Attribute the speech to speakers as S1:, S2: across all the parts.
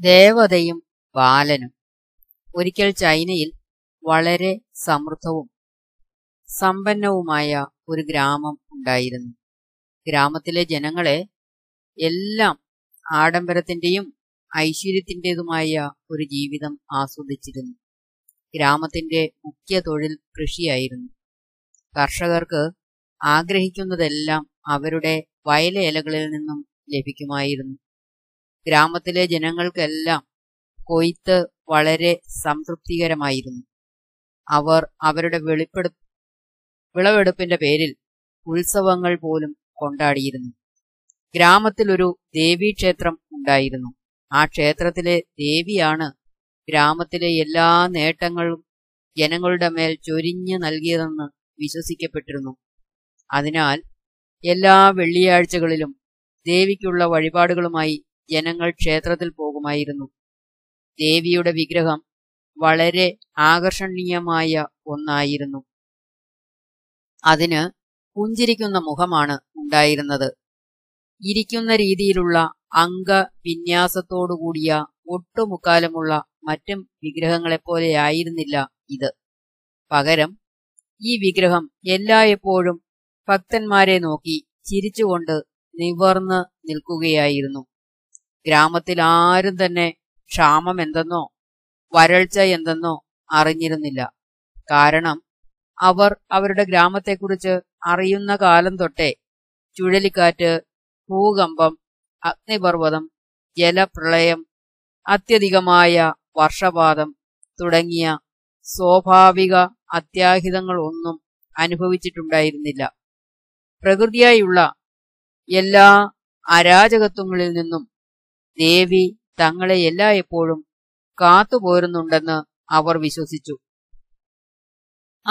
S1: ദേവതയും ബാലനും. ഒരിക്കൽ ചൈനയിൽ വളരെ സമൃദ്ധവും സമ്പന്നവുമായ ഒരു ഗ്രാമം ഉണ്ടായിരുന്നു. ഗ്രാമത്തിലെ ജനങ്ങളെ എല്ലാം ആഡംബരത്തിന്റെയും ഐശ്വര്യത്തിന്റെതുമായ ഒരു ജീവിതം ആസ്വദിച്ചിരുന്നു. ഗ്രാമത്തിന്റെ മുഖ്യ തൊഴിൽ കൃഷിയായിരുന്നു. കർഷകർക്ക് ആഗ്രഹിക്കുന്നതെല്ലാം അവരുടെ വയലേലകളിൽ നിന്നും ലഭിക്കുമായിരുന്നു. ഗ്രാമത്തിലെ ജനങ്ങൾക്കെല്ലാം കൊയ്ത്ത് വളരെ സംതൃപ്തികരമായിരുന്നു. അവർ അവരുടെ വെളിപ്പെടു വിളവെടുപ്പിന്റെ പേരിൽ ഉത്സവങ്ങൾ പോലും കൊണ്ടാടിയിരുന്നു. ഗ്രാമത്തിലൊരു ദേവീക്ഷേത്രം ഉണ്ടായിരുന്നു. ആ ക്ഷേത്രത്തിലെ ദേവിയാണ് ഗ്രാമത്തിലെ എല്ലാ നേട്ടങ്ങളും ജനങ്ങളുടെ മേൽ ചൊരിഞ്ഞു നൽകിയതെന്ന് വിശ്വസിക്കപ്പെട്ടിരുന്നു. അതിനാൽ എല്ലാ വെള്ളിയാഴ്ചകളിലും ദേവിക്കുള്ള വഴിപാടുകളുമായി ജനങ്ങൾ ക്ഷേത്രത്തിൽ പോകുമായിരുന്നു. ദേവിയുടെ വിഗ്രഹം വളരെ ആകർഷണീയമായ ഒന്നായിരുന്നു. അതിന് പുഞ്ചിരിക്കുന്ന മുഖമാണ് ഉണ്ടായിരുന്നത്. ഇരിക്കുന്ന രീതിയിലുള്ള അംഗവിന്യാസത്തോടുകൂടിയ ഒട്ടുമുക്കാലമുള്ള മറ്റും വിഗ്രഹങ്ങളെപ്പോലെയായിരുന്നില്ല ഇത്. പകരം ഈ വിഗ്രഹം എല്ലായ്പ്പോഴും ഭക്തന്മാരെ നോക്കി ചിരിച്ചുകൊണ്ട് നിവർന്ന് നിൽക്കുകയായിരുന്നു. ഗ്രാമത്തിൽ ആരും തന്നെ ക്ഷാമം എന്തെന്നോ വരൾച്ച എന്തെന്നോ അറിഞ്ഞിരുന്നില്ല. കാരണം അവർ അവരുടെ ഗ്രാമത്തെക്കുറിച്ച് അറിയുന്ന കാലം തൊട്ടേ ചുഴലിക്കാറ്റ് ഭൂകമ്പം അഗ്നിപർവതം ജലപ്രളയം അത്യധികമായ വർഷപാതം തുടങ്ങിയ സ്വാഭാവിക അത്യാഹിതങ്ങളൊന്നും അനുഭവിച്ചിട്ടുണ്ടായിരുന്നില്ല. പ്രകൃതിയായുള്ള എല്ലാ അരാജകത്വങ്ങളിൽ നിന്നും ദേവി തങ്ങളെ എല്ലായ്പ്പോഴും കാത്തുപോരുന്നുണ്ടെന്ന് അവർ വിശ്വസിച്ചു.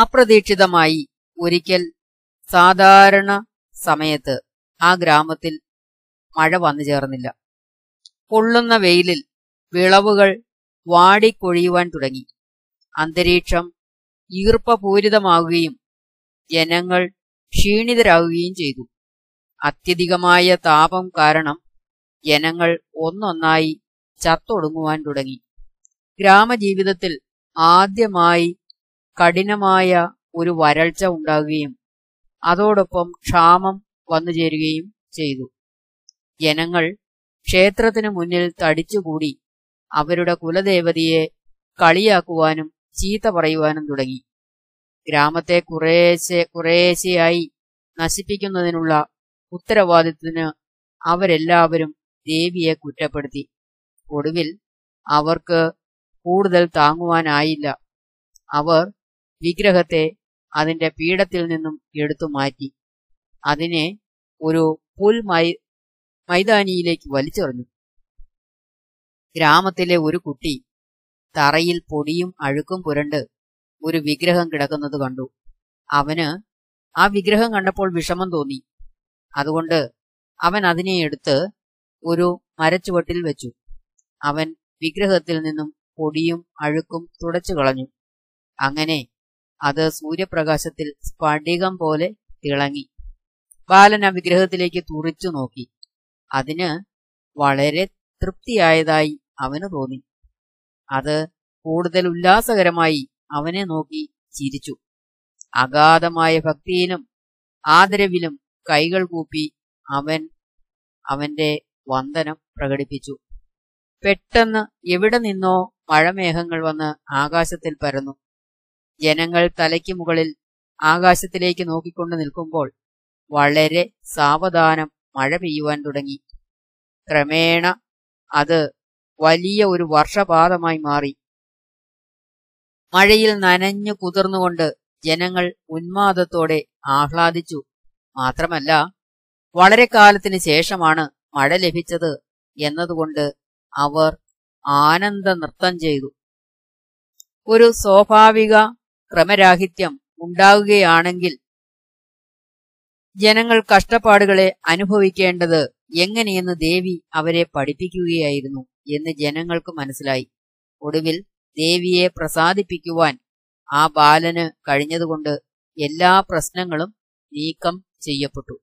S1: അപ്രതീക്ഷിതമായി ഒരിക്കൽ സാധാരണ സമയത്ത് ആ ഗ്രാമത്തിൽ മഴ വന്നു ചേർന്നില്ല. പൊള്ളുന്ന വെയിലിൽ വിളവുകൾ വാടിക്കൊഴിയുവാൻ തുടങ്ങി. അന്തരീക്ഷം ഈർപ്പപൂരിതമാകുകയും ജനങ്ങൾ ക്ഷീണിതരാകുകയും ചെയ്തു. അത്യധികമായ താപം കാരണം ജനങ്ങൾ ഒന്നൊന്നായി ചത്തൊടുങ്ങുവാൻ തുടങ്ങി. ഗ്രാമജീവിതത്തിൽ ആദ്യമായി കഠിനമായ ഒരു വരൾച്ച ഉണ്ടാകുകയും അതോടൊപ്പം ക്ഷാമം വന്നുചേരുകയും ചെയ്തു. ജനങ്ങൾ ക്ഷേത്രത്തിനു മുന്നിൽ തടിച്ചുകൂടി അവരുടെ കുലദേവതയെ കളിയാക്കുവാനും ചീത്ത പറയുവാനും തുടങ്ങി. ഗ്രാമത്തെ കുറേശ്ശെ കുറേശ്ശെയായി നശിപ്പിക്കുന്നതിനുള്ള ഉത്തരവാദിത്തത്തിന് അവരെല്ലാവരും ദേവിയെ കുറ്റപ്പെടുത്തി. ഒടുവിൽ അവർക്ക് കൂടുതൽ താങ്ങുവാനായില്ല. അവർ വിഗ്രഹത്തെ അതിന്റെ പീഠത്തിൽ നിന്നും എടുത്തു മാറ്റി. അതിനെ ഒരു പുൽ മൈ മൈതാനിയിലേക്ക് വലിച്ചെറിഞ്ഞു. ഗ്രാമത്തിലെ ഒരു കുട്ടി തറയിൽ പൊടിയും അഴുക്കും പുരണ്ട് ഒരു വിഗ്രഹം കിടക്കുന്നത് കണ്ടു. അവന് ആ വിഗ്രഹം കണ്ടപ്പോൾ വിഷമം തോന്നി. അതുകൊണ്ട് അവൻ അതിനെ എടുത്ത് ഒരു മരച്ചുവട്ടിൽ വെച്ചു. അവൻ വിഗ്രഹത്തിൽ നിന്നും പൊടിയും അഴുക്കും തുടച്ചു കളഞ്ഞു. അങ്ങനെ അത് സൂര്യപ്രകാശത്തിൽ സ്ഫടികം പോലെ തിളങ്ങി. ബാലൻ ആ വിഗ്രഹത്തിലേക്ക് തുറിച്ചു നോക്കി. അതിന് വളരെ തൃപ്തിയായതായി അവന് തോന്നി. അത് കൂടുതൽ ഉല്ലാസകരമായി അവനെ നോക്കി ചിരിച്ചു. അഗാധമായ ഭക്തിയിലും ആദരവിലും കൈകൾ കൂപ്പി അവൻ അവന്റെ വന്ദനം പ്രകടിപ്പിച്ചു. പെട്ടെന്ന് എവിടെ നിന്നോ മഴമേഘങ്ങൾ വന്ന് ആകാശത്തിൽ പരന്നു. ജനങ്ങൾ തലയ്ക്ക് മുകളിൽ ആകാശത്തിലേക്ക് നോക്കിക്കൊണ്ട് നിൽക്കുമ്പോൾ വളരെ സാവധാനം മഴ പെയ്യുവാൻ തുടങ്ങി. ക്രമേണ അത് വലിയ ഒരു വർഷപാതമായി മാറി. മഴയിൽ നനഞ്ഞു കുതിർന്നുകൊണ്ട് ജനങ്ങൾ ഉന്മാദത്തോടെ ആഹ്ലാദിച്ചു. മാത്രമല്ല വളരെ കാലത്തിന് ശേഷമാണ് മഴ ലഭിച്ചത് എന്നതുകൊണ്ട് അവർ ആനന്ദ നൃത്തം ചെയ്തു. ഒരു സ്വാഭാവിക ക്രമരാഹിത്യം ഉണ്ടാകുകയാണെങ്കിൽ ജനങ്ങൾ കഷ്ടപ്പാടുകളെ അനുഭവിക്കേണ്ടത് എങ്ങനെയെന്ന് ദേവി അവരെ പഠിപ്പിക്കുകയായിരുന്നു എന്ന് ജനങ്ങൾക്ക് മനസ്സിലായി. ഒടുവിൽ ദേവിയെ പ്രസാദിപ്പിക്കുവാൻ ആ ബാലന് കഴിഞ്ഞതുകൊണ്ട് എല്ലാ പ്രശ്നങ്ങളും നീക്കം ചെയ്യപ്പെട്ടു.